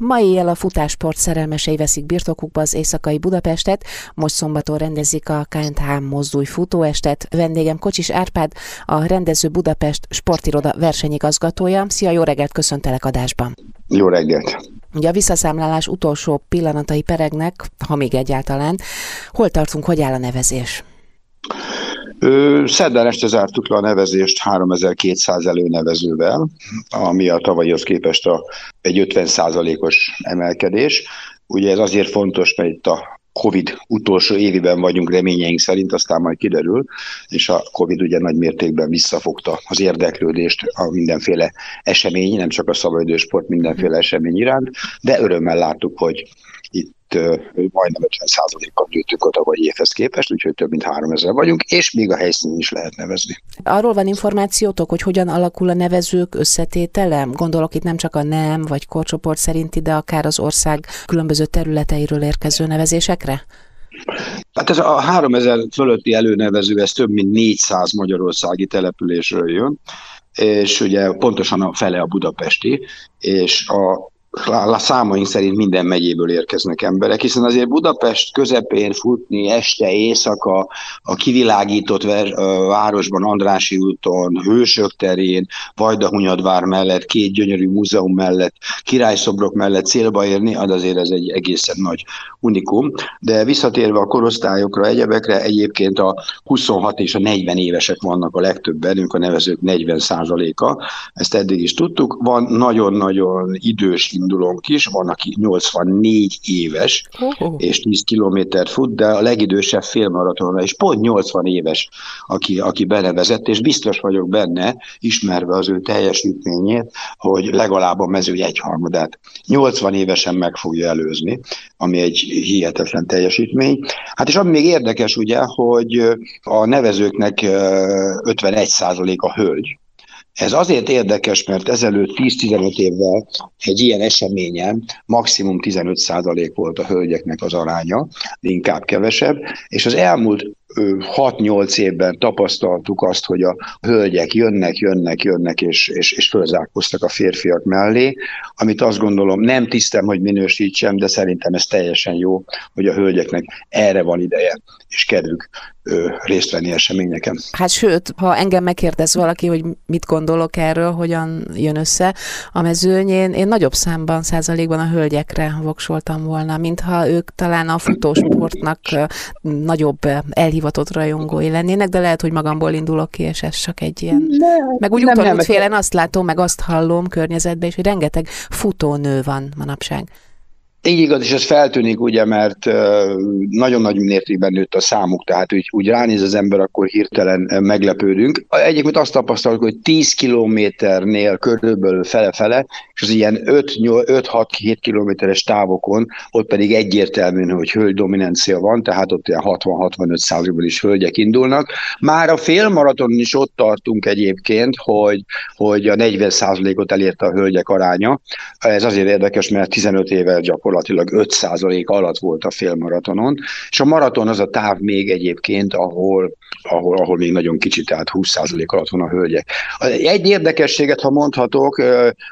Ma éjjel a futásport szerelmesei veszik birtokukba az éjszakai Budapestet, most szombaton rendezik a KNH mozdulj futóestet. Vendégem Kocsis Árpád, a rendező Budapest sportiroda versenyigazgatója. Szia, jó reggelt, köszöntelek adásban. Jó reggelt. Ugye a visszaszámlálás utolsó pillanatai peregnek, ha még egyáltalán. Hol tartunk, hogy áll a nevezés? Szerdán este zártuk le a nevezést 3200 előnevezővel, ami a tavalyihoz képest a, egy 50%-os emelkedés. Ugye ez azért fontos, mert itt a Covid utolsó évében vagyunk reményeink szerint, aztán majd kiderül, és a Covid ugye nagy mértékben visszafogta az érdeklődést a mindenféle esemény, nem csak a szabadidősport, mindenféle esemény iránt, de örömmel láttuk, hogy itt majdnem 50%-kal nőttünk a tavalyi évhez képest, úgyhogy több mint 3000 vagyunk, és még a helyszínen is lehet nevezni. Arról van információtok, hogy hogyan alakul a nevezők összetétele? Gondolok itt nem csak a nem vagy korcsoport szerinti, de akár az ország különböző területeiről érkező nevezésekre? Hát ez a 3000 fölötti előnevező, ez több mint 400 magyarországi településről jön, és ugye pontosan a fele a budapesti, és a a számaink szerint minden megyéből érkeznek emberek, hiszen azért Budapest közepén futni este, éjszaka, a kivilágított városban, Andrási úton, Hősök terén, Vajdahunyadvár mellett, két gyönyörű múzeum mellett, királyszobrok mellett célba érni, az azért ez egy egészen nagy unikum. De visszatérve a korosztályokra, egyebekre, egyébként a 26 és a 40 évesek vannak a legtöbb bennünk, a nevezők 40 a ezt eddig is tudtuk. Van nagyon-nagyon idős indulónk is, van, aki 84 éves, uh-huh. és 10 kilométer fut, de a legidősebb félmaratonra is pont 80 éves, aki, aki benevezett, és biztos vagyok benne, ismerve az ő teljesítményét, hogy legalább a mező egyharmadát 80 évesen meg fogja előzni, ami egy hihetetlen teljesítmény. Hát és ami még érdekes ugye, hogy a nevezőknek 51% a hölgy, ez azért érdekes, mert ezelőtt 10-15 évvel egy ilyen eseményen maximum 15% volt a hölgyeknek az aránya, inkább kevesebb, és az elmúlt 6-8 évben tapasztaltuk azt, hogy a hölgyek jönnek, jönnek, jönnek, és, és, és fölzárkoztak a férfiak mellé, amit azt gondolom nem tisztem, hogy minősítsem, de szerintem ez teljesen jó, hogy a hölgyeknek erre van ideje, és kedvük ö, részt venni eseményeken. Hát sőt, ha engem megkérdez valaki, hogy mit gondolok erről, hogyan jön össze a mezőny, én, én nagyobb számban, százalékban a hölgyekre voksoltam volna, mintha ők talán a futósportnak nagyobb elhivatott rajongói lennének, de lehet, hogy magamból indulok ki, és ez csak egy ilyen... De, meg úgy félen azt látom, meg azt hallom környezetben, és hogy rengeteg futónő van manapság. Így igaz, és ez feltűnik, ugye, mert nagyon nagy mértékben nőtt a számuk, tehát úgy, úgy ránéz az ember, akkor hirtelen meglepődünk. Egyébként azt tapasztaljuk, hogy 10 kilométernél körülbelül fele-fele, és az ilyen 5-6-7 kilométeres távokon, ott pedig egyértelműen, hogy hölgy dominancia van, tehát ott ilyen 60-65 százalékban is hölgyek indulnak. Már a félmaraton is ott tartunk egyébként, hogy, hogy a 40 százalékot elérte a hölgyek aránya. Ez azért érdekes, mert 15 éve gyakorlatilag gyakorlatilag 5% alatt volt a félmaratonon, és a maraton az a táv még egyébként, ahol, ahol, ahol még nagyon kicsi, tehát 20% alatt van a hölgyek. Egy érdekességet, ha mondhatok,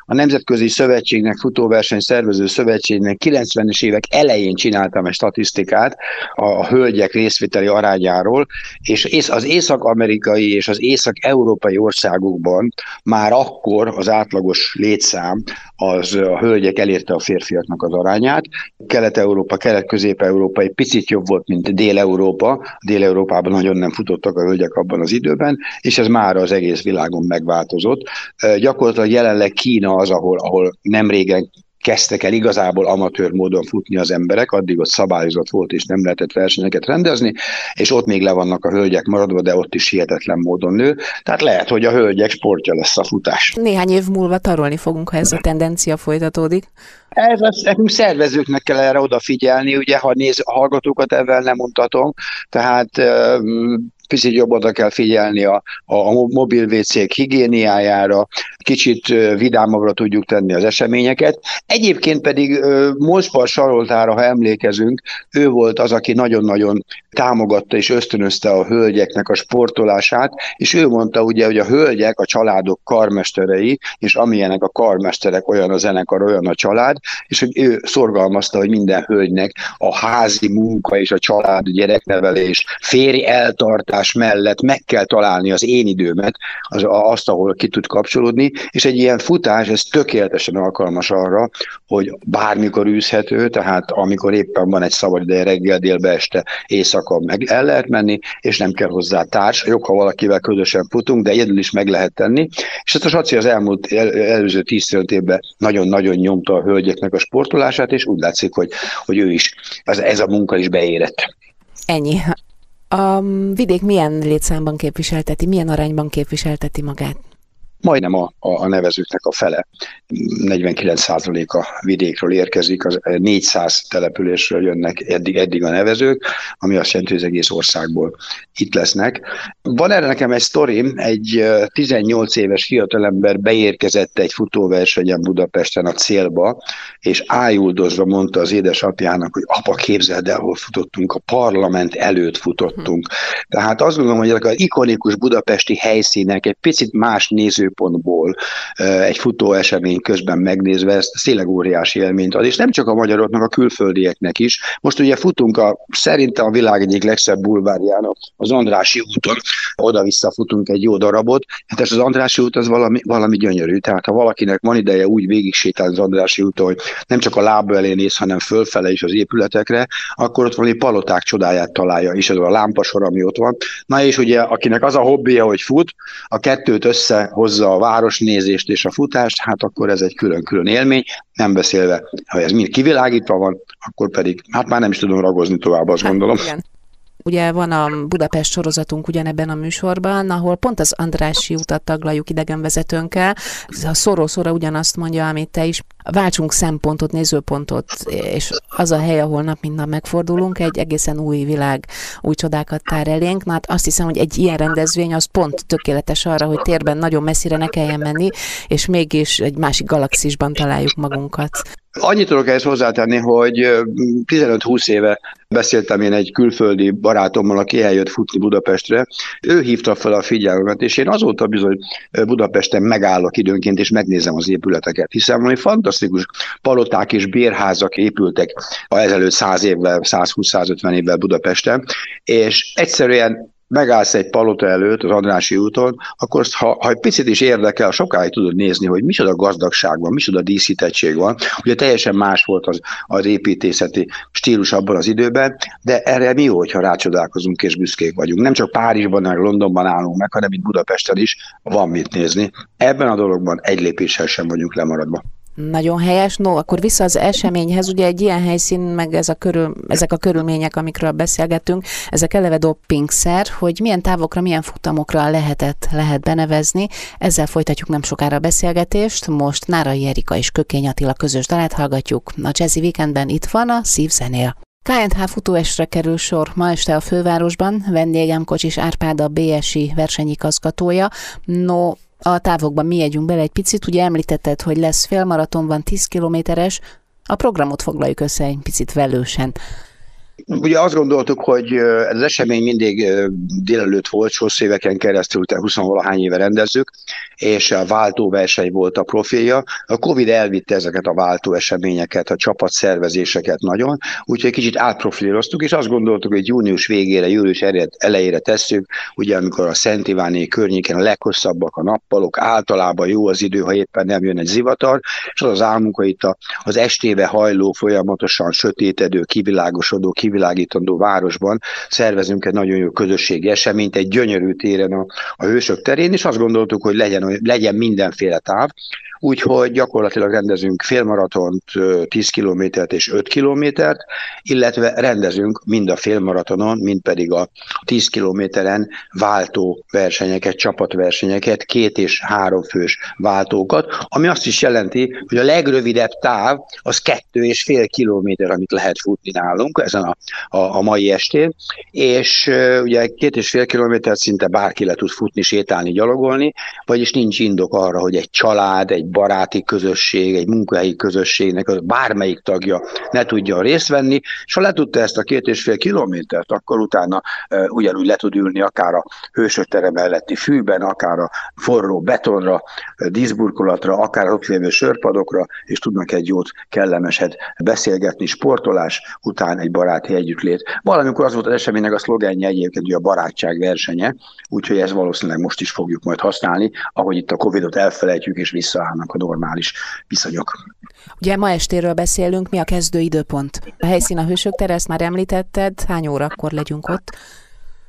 a Nemzetközi Szövetségnek, Futóverseny Szervező Szövetségnek 90-es évek elején csináltam egy statisztikát a hölgyek részvételi arányáról, és az észak-amerikai és az észak-európai országokban már akkor az átlagos létszám az a hölgyek elérte a férfiaknak az arányát. Kelet-Európa, Kelet-Közép-Európa picit jobb volt, mint Dél-Európa. Dél-Európában nagyon nem futottak a hölgyek abban az időben, és ez már az egész világon megváltozott. Gyakorlatilag jelenleg Kína az, ahol, ahol nem régen kezdtek el igazából amatőr módon futni az emberek, addig ott szabályozott volt, és nem lehetett versenyeket rendezni, és ott még le vannak a hölgyek maradva, de ott is hihetetlen módon nő. Tehát lehet, hogy a hölgyek sportja lesz a futás. Néhány év múlva tarolni fogunk, ha ez a tendencia folytatódik. Ez az, nekünk szervezőknek kell erre odafigyelni, ugye, ha néz, a hallgatókat ebben nem mondhatom, tehát picit jobban oda kell figyelni a, a, mobil WC-k higiéniájára, kicsit vidámabbra tudjuk tenni az eseményeket. Egyébként pedig Moszpar Saroltára, ha emlékezünk, ő volt az, aki nagyon-nagyon támogatta és ösztönözte a hölgyeknek a sportolását, és ő mondta ugye, hogy a hölgyek a családok karmesterei, és amilyenek a karmesterek, olyan a zenekar, olyan a család, és hogy ő szorgalmazta, hogy minden hölgynek a házi munka és a család, gyereknevelés, férj eltartás mellett meg kell találni az én időmet, az, azt, ahol ki tud kapcsolódni, és egy ilyen futás, ez tökéletesen alkalmas arra, hogy bármikor űzhető, tehát amikor éppen van egy szabad ideje reggel, délbe, este, éjszaka meg el lehet menni, és nem kell hozzá társ. Jobb, ha valakivel közösen futunk, de egyedül is meg lehet tenni. És ezt a Saci az elmúlt el, előző 10 évben nagyon-nagyon nyomta a hölgyeknek a sportolását, és úgy látszik, hogy, hogy ő is, ez, ez a munka is beérett. Ennyi. A vidék milyen létszámban képviselteti, milyen arányban képviselteti magát? Majdnem a, a nevezőknek a fele, 49% a vidékről érkezik, az 400 településről jönnek eddig, eddig a nevezők, ami azt jelenti, hogy az egész országból itt lesznek. Van erre nekem egy sztorim, egy 18 éves fiatalember beérkezett egy futóversenyen Budapesten a célba, és ájuldozva mondta az édesapjának, hogy apa, képzeld el, hol futottunk, a parlament előtt futottunk. Tehát azt gondolom, hogy ezek az ikonikus budapesti helyszínek egy picit más néző nézőpontból egy futó esemény közben megnézve, ez tényleg óriási élményt ad, és nem csak a magyaroknak, a külföldieknek is. Most ugye futunk a, szerintem a világ egyik legszebb bulvárján, az Andrási úton, oda-vissza futunk egy jó darabot, hát ez az Andrási út az valami, valami gyönyörű, tehát ha valakinek van ideje úgy végig sétálni az Andrási úton, hogy nem csak a lába elé néz, hanem fölfele is az épületekre, akkor ott valami paloták csodáját találja, és ez a lámpasor, ami ott van. Na és ugye, akinek az a hobbija, hogy fut, a kettőt összehozza hozza a városnézést és a futást, hát akkor ez egy külön-külön élmény, nem beszélve, ha ez mind kivilágítva van, akkor pedig, hát már nem is tudom ragozni tovább, azt hát, gondolom. Igen. Ugye van a Budapest sorozatunk ugyanebben a műsorban, ahol pont az Andrási utat taglaljuk idegenvezetőnkkel. A szoró-szóra ugyanazt mondja, amit te is. Váltsunk szempontot, nézőpontot, és az a hely, ahol nap mint nap megfordulunk, egy egészen új világ, új csodákat tár elénk. Na hát azt hiszem, hogy egy ilyen rendezvény az pont tökéletes arra, hogy térben nagyon messzire ne kelljen menni, és mégis egy másik galaxisban találjuk magunkat. Annyit tudok ezt hozzátenni, hogy 15-20 éve beszéltem én egy külföldi barátommal, aki eljött futni Budapestre. Ő hívta fel a figyelmet, és én azóta bizony Budapesten megállok időnként, és megnézem az épületeket, hiszen valami fantasztikus paloták és bérházak épültek ezelőtt 100 évvel, 120-150 évvel Budapesten, és egyszerűen megállsz egy palota előtt, az Andrási úton, akkor ha, ha egy picit is érdekel, sokáig tudod nézni, hogy micsoda gazdagság van, micsoda díszítettség van. Ugye teljesen más volt az, az építészeti stílus abban az időben, de erre mi jó, hogyha rácsodálkozunk és büszkék vagyunk. Nem csak Párizsban, meg Londonban állunk meg, hanem itt Budapesten is van mit nézni. Ebben a dologban egy lépéssel sem vagyunk lemaradva. Nagyon helyes. No, akkor vissza az eseményhez. Ugye egy ilyen helyszín, meg ez a körül, ezek a körülmények, amikről beszélgetünk, ezek eleve doppingszer, hogy milyen távokra, milyen futamokra lehetett, lehet benevezni. Ezzel folytatjuk nem sokára a beszélgetést. Most Nárai Erika és Kökény Attila közös dalát hallgatjuk. A Jazzy Weekendben itt van a Szívzenél. KNH futóestre kerül sor ma este a fővárosban. Vendégem Kocsis Árpád a BSI versenyigazgatója. No, a távokban mi jegyünk bele egy picit. Ugye említetted, hogy lesz félmaraton, van 10 kilométeres, a programot foglaljuk össze egy picit velősen. Ugye azt gondoltuk, hogy ez az esemény mindig délelőtt volt, hosszú éveken keresztül, tehát 20 valahány éve rendezzük, és a váltóverseny volt a profilja. A Covid elvitte ezeket a váltó eseményeket, a csapatszervezéseket nagyon, úgyhogy kicsit átprofilíroztuk, és azt gondoltuk, hogy június végére, július elejére tesszük, ugye amikor a Szent Iváné környéken a leghosszabbak a nappalok, általában jó az idő, ha éppen nem jön egy zivatar, és az az álmunk, hogy itt az estébe hajló, folyamatosan sötétedő, kivilágosodó, kivilágítandó városban szervezünk egy nagyon jó közösségi eseményt, egy gyönyörű téren a, a Hősök terén, és azt gondoltuk, hogy legyen, legyen mindenféle táv, úgyhogy gyakorlatilag rendezünk félmaratont, 10 kilométert és 5 kilométert, illetve rendezünk mind a félmaratonon, mind pedig a 10 kilométeren váltó versenyeket, csapatversenyeket, két és három fős váltókat, ami azt is jelenti, hogy a legrövidebb táv az kettő és fél kilométer, amit lehet futni nálunk ezen a a, a, mai estén, és ugye két és fél kilométer szinte bárki le tud futni, sétálni, gyalogolni, vagyis nincs indok arra, hogy egy család, egy baráti közösség, egy munkahelyi közösségnek bármelyik tagja ne tudja részt venni, és ha le tudta ezt a két és fél kilométert, akkor utána uh, ugyanúgy le tud ülni akár a hősök tere melletti fűben, akár a forró betonra, díszburkolatra, akár ott lévő sörpadokra, és tudnak egy jót, kellemeset beszélgetni, sportolás után egy baráti együttlét. Valamikor az volt az eseménynek a szlogenje egyébként, hogy a barátság versenye, úgyhogy ez valószínűleg most is fogjuk majd használni, ahogy itt a Covid-ot elfelejtjük, és visszaállnak a normális viszonyok. Ugye ma estéről beszélünk, mi a kezdő időpont? A helyszín a Hősök tere, ezt már említetted, hány órakor legyünk ott?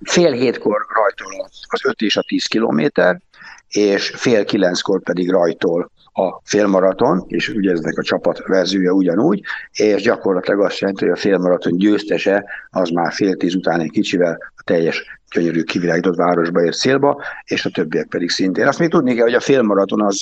Fél hétkor rajtol az 5 és a 10 kilométer, és fél kilenckor pedig rajtol a félmaraton, és ugye eznek a csapat verzője ugyanúgy, és gyakorlatilag azt jelenti, hogy a félmaraton győztese az már fél tíz után egy kicsivel a teljes gyönyörű kivilágított városba ér célba, és a többiek pedig szintén. Azt még tudni kell, hogy a félmaraton az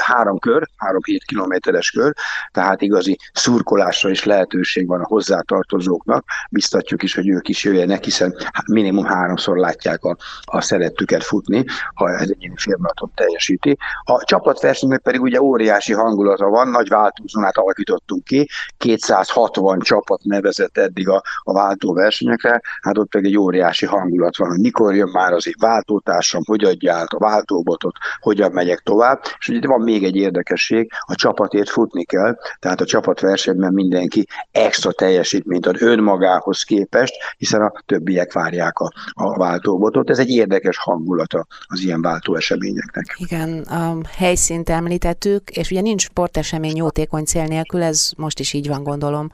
három kör, három-hét kilométeres kör, tehát igazi szurkolásra is lehetőség van a hozzátartozóknak. Biztatjuk is, hogy ők is jöjjenek, hiszen minimum háromszor látják a, a szerettüket futni, ha ez egy félmaraton teljesíti. A csapatversenynek pedig ugye óriási hangulata van, nagy váltózónát alakítottunk ki, 260 csapat nevezett eddig a, a váltóversenyekre, hát ott pedig egy óriási hangulat van, hogy mikor jön már az váltótársam, hogy adja át a váltóbotot, hogyan megyek tovább. És ugye van még egy érdekesség, a csapatért futni kell, tehát a csapatversenyben mindenki extra teljesítményt ad önmagához képest, hiszen a többiek várják a, a váltóbotot. Ez egy érdekes hangulata az ilyen váltó eseményeknek. Igen, a helyszínt említettük, és ugye nincs sportesemény jótékony cél nélkül, ez most is így van, gondolom.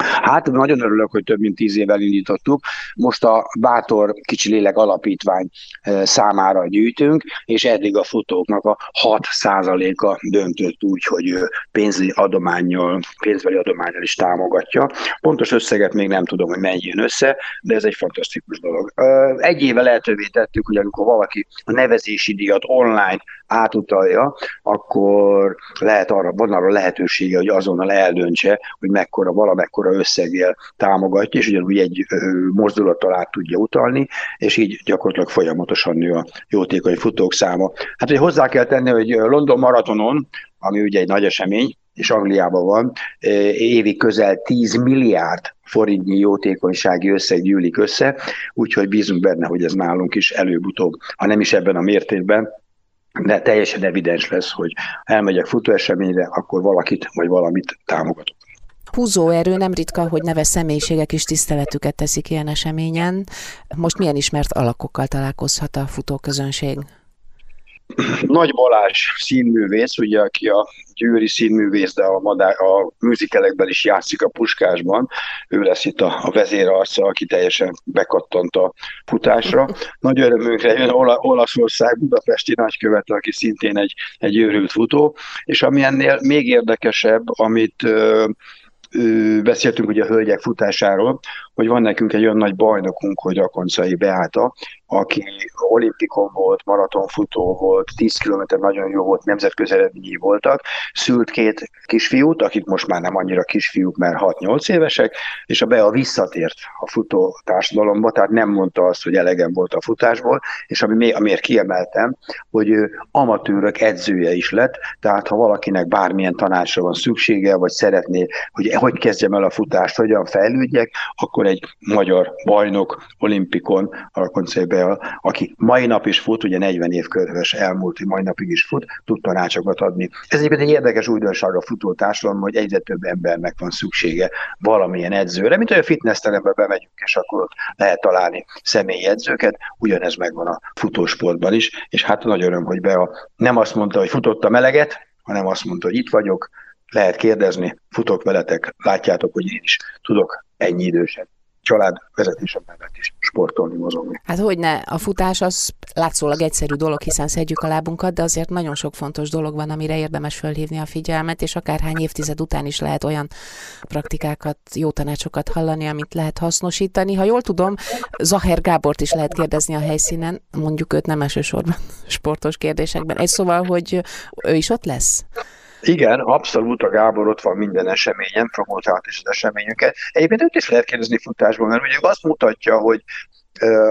Hát nagyon örülök, hogy több mint tíz évvel indítottuk. Most a Bátor Kicsi Lélek Alapítvány eh, számára gyűjtünk, és eddig a futóknak a 6%-a döntött úgy, hogy pénzügyi adományjal, pénzbeli adományjal is támogatja. Pontos összeget még nem tudom, hogy mennyi jön össze, de ez egy fantasztikus dolog. Egy éve lehetővé tettük, hogy amikor valaki a nevezési díjat online átutalja, akkor lehet arra, van arra lehetősége, hogy azonnal eldöntse, hogy mekkora, valamekkora összeggel támogatja, és ugyanúgy egy mozdulattal át tudja utalni, és így gyakorlatilag folyamatosan nő a jótékony futók száma. Hát, hogy hozzá kell tenni, hogy London maratonon, ami ugye egy nagy esemény, és Angliában van, évi közel 10 milliárd forintnyi jótékonysági összeg gyűlik össze, úgyhogy bízunk benne, hogy ez nálunk is előbb-utóbb, ha nem is ebben a mértékben, de teljesen evidens lesz, hogy elmegyek futóeseményre, akkor valakit vagy valamit támogatok. Húzóerő nem ritka, hogy neves személyiségek is tiszteletüket teszik ilyen eseményen. Most milyen ismert alakokkal találkozhat a futóközönség? Nagy Balázs színművész, ugye, aki a győri színművész, de a, madár, a műzikelekben is játszik a puskásban. Ő lesz itt a, a vezérarca, aki teljesen bekattant a futásra. Nagy örömünkre jön Ola, Olaszország Budapesti nagykövet, aki szintén egy, egy őrült futó, és ami ennél még érdekesebb, amit ö, beszéltünk ugye a hölgyek futásáról, hogy van nekünk egy olyan nagy bajnokunk, hogy Rakoncai Beáta, aki olimpikon volt, maratonfutó volt, 10 km nagyon jó volt, nemzetközi eredményi voltak, szült két kisfiút, akik most már nem annyira kisfiúk, mert 6-8 évesek, és a Bea visszatért a futó társadalomba, tehát nem mondta azt, hogy elegem volt a futásból, és ami, amiért kiemeltem, hogy ő amatőrök edzője is lett, tehát ha valakinek bármilyen tanácsra van szüksége, vagy szeretné, hogy hogy kezdjem el a futást, hogyan fejlődjek, akkor egy magyar bajnok olimpikon, a Beal, aki mai nap is fut, ugye 40 év körös elmúlt, mai napig is fut, tud tanácsokat adni. Ez egyébként egy érdekes újdonság a futó társadalom, hogy egyre több embernek van szüksége valamilyen edzőre, mint hogy a fitnessterembe bemegyünk, és akkor ott lehet találni személyi edzőket, ugyanez megvan a futósportban is, és hát nagy öröm, hogy be a, nem azt mondta, hogy futott a meleget, hanem azt mondta, hogy itt vagyok, lehet kérdezni, futok veletek, látjátok, hogy én is tudok ennyi idősen család vezetése mellett is sportolni, mozogni. Hát hogy ne, a futás az látszólag egyszerű dolog, hiszen szedjük a lábunkat, de azért nagyon sok fontos dolog van, amire érdemes felhívni a figyelmet, és akárhány évtized után is lehet olyan praktikákat, jó tanácsokat hallani, amit lehet hasznosítani. Ha jól tudom, Zaher Gábort is lehet kérdezni a helyszínen, mondjuk őt nem elsősorban sportos kérdésekben. Egy szóval, hogy ő is ott lesz? Igen, abszolút a Gábor ott van minden eseményen, promotált is az eseményeket. Egyébként őt is lehet kérdezni futásban, mert ugye azt mutatja, hogy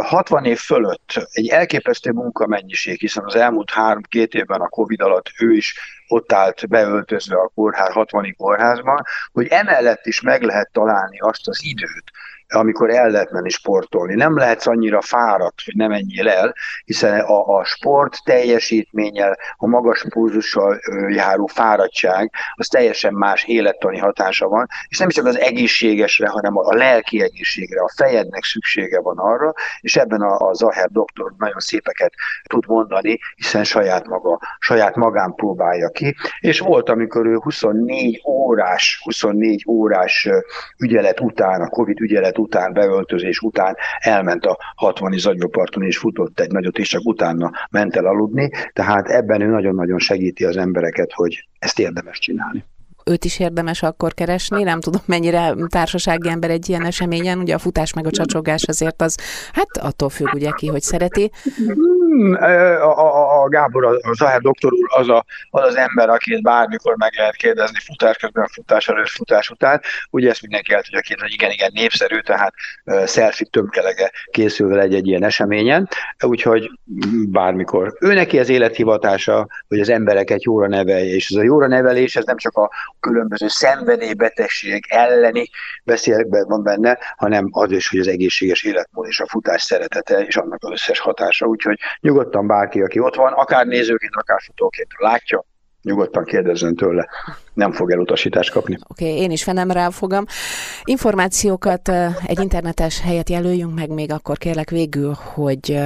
60 év fölött egy elképesztő munkamennyiség, hiszen az elmúlt három-két évben a Covid alatt ő is ott állt beöltözve a kórház, 60 kórházban, hogy emellett is meg lehet találni azt az időt, amikor el lehet menni sportolni. Nem lehetsz annyira fáradt, hogy nem menjél el, hiszen a, a sport teljesítménnyel, a magas pulzussal járó fáradtság, az teljesen más élettani hatása van, és nem csak az egészségesre, hanem a lelki egészségre, a fejednek szüksége van arra, és ebben a, a Zaher doktor nagyon szépeket tud mondani, hiszen saját maga, saját magán próbálja ki, és volt, amikor ő 24 órás, 24 órás ügyelet után, a Covid ügyelet után, beöltözés után elment a 60 zagyvaparton és futott egy nagyot, és csak utána ment el aludni. Tehát ebben ő nagyon-nagyon segíti az embereket, hogy ezt érdemes csinálni őt is érdemes akkor keresni, nem tudom mennyire társasági ember egy ilyen eseményen, ugye a futás meg a csacsogás azért az, hát attól függ ugye ki, hogy szereti. Hmm, a, a, a Gábor, a Zahár doktor úr az, a, az az ember, akit bármikor meg lehet kérdezni futás közben, futás előtt, futás után. Ugye ezt mindenki el tudja kérdezni, hogy igen, igen, népszerű, tehát uh, selfie tömkelege készül vele egy, egy ilyen eseményen, úgyhogy bármikor. Ő neki az élethivatása, hogy az embereket jóra nevelje, és ez a jóra nevelés, ez nem csak a különböző szenvedélybetegség elleni beszélekben van benne, hanem az is, hogy az egészséges életmód és a futás szeretete és annak az összes hatása. Úgyhogy nyugodtan bárki, aki ott van, akár nézőként, akár futóként látja, nyugodtan kérdezzen tőle, nem fog elutasítást kapni. Oké, okay, én is fenem ráfogam. Információkat egy internetes helyet jelöljünk meg még akkor kérlek végül, hogy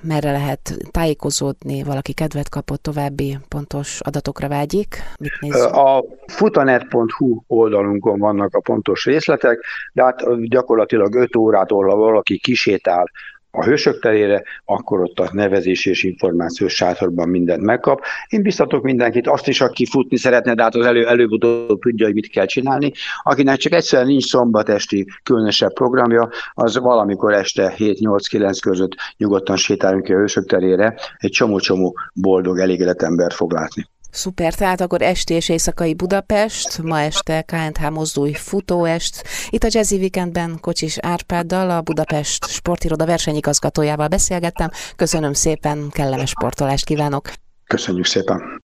merre lehet tájékozódni, valaki kedvet kapott, további pontos adatokra vágyik? Mit A futanet.hu oldalunkon vannak a pontos részletek, de hát gyakorlatilag 5 órát, ahol valaki kisétál a hősök terére, akkor ott a nevezés és információs sátorban mindent megkap. Én biztatok mindenkit, azt is, aki futni szeretne, de hát az elő, előbb-utóbb tudja, hogy mit kell csinálni. Akinek csak egyszerűen nincs szombat esti különösebb programja, az valamikor este 7-8-9 között nyugodtan sétáljunk ki a hősök terére, egy csomó-csomó boldog, elégedett ember fog látni. Szuper, tehát akkor esti és éjszakai Budapest, ma este KNH mozdulj futóest. Itt a Jazzy Weekendben Kocsis Árpáddal, a Budapest sportiroda versenyigazgatójával beszélgettem. Köszönöm szépen, kellemes sportolást kívánok! Köszönjük szépen!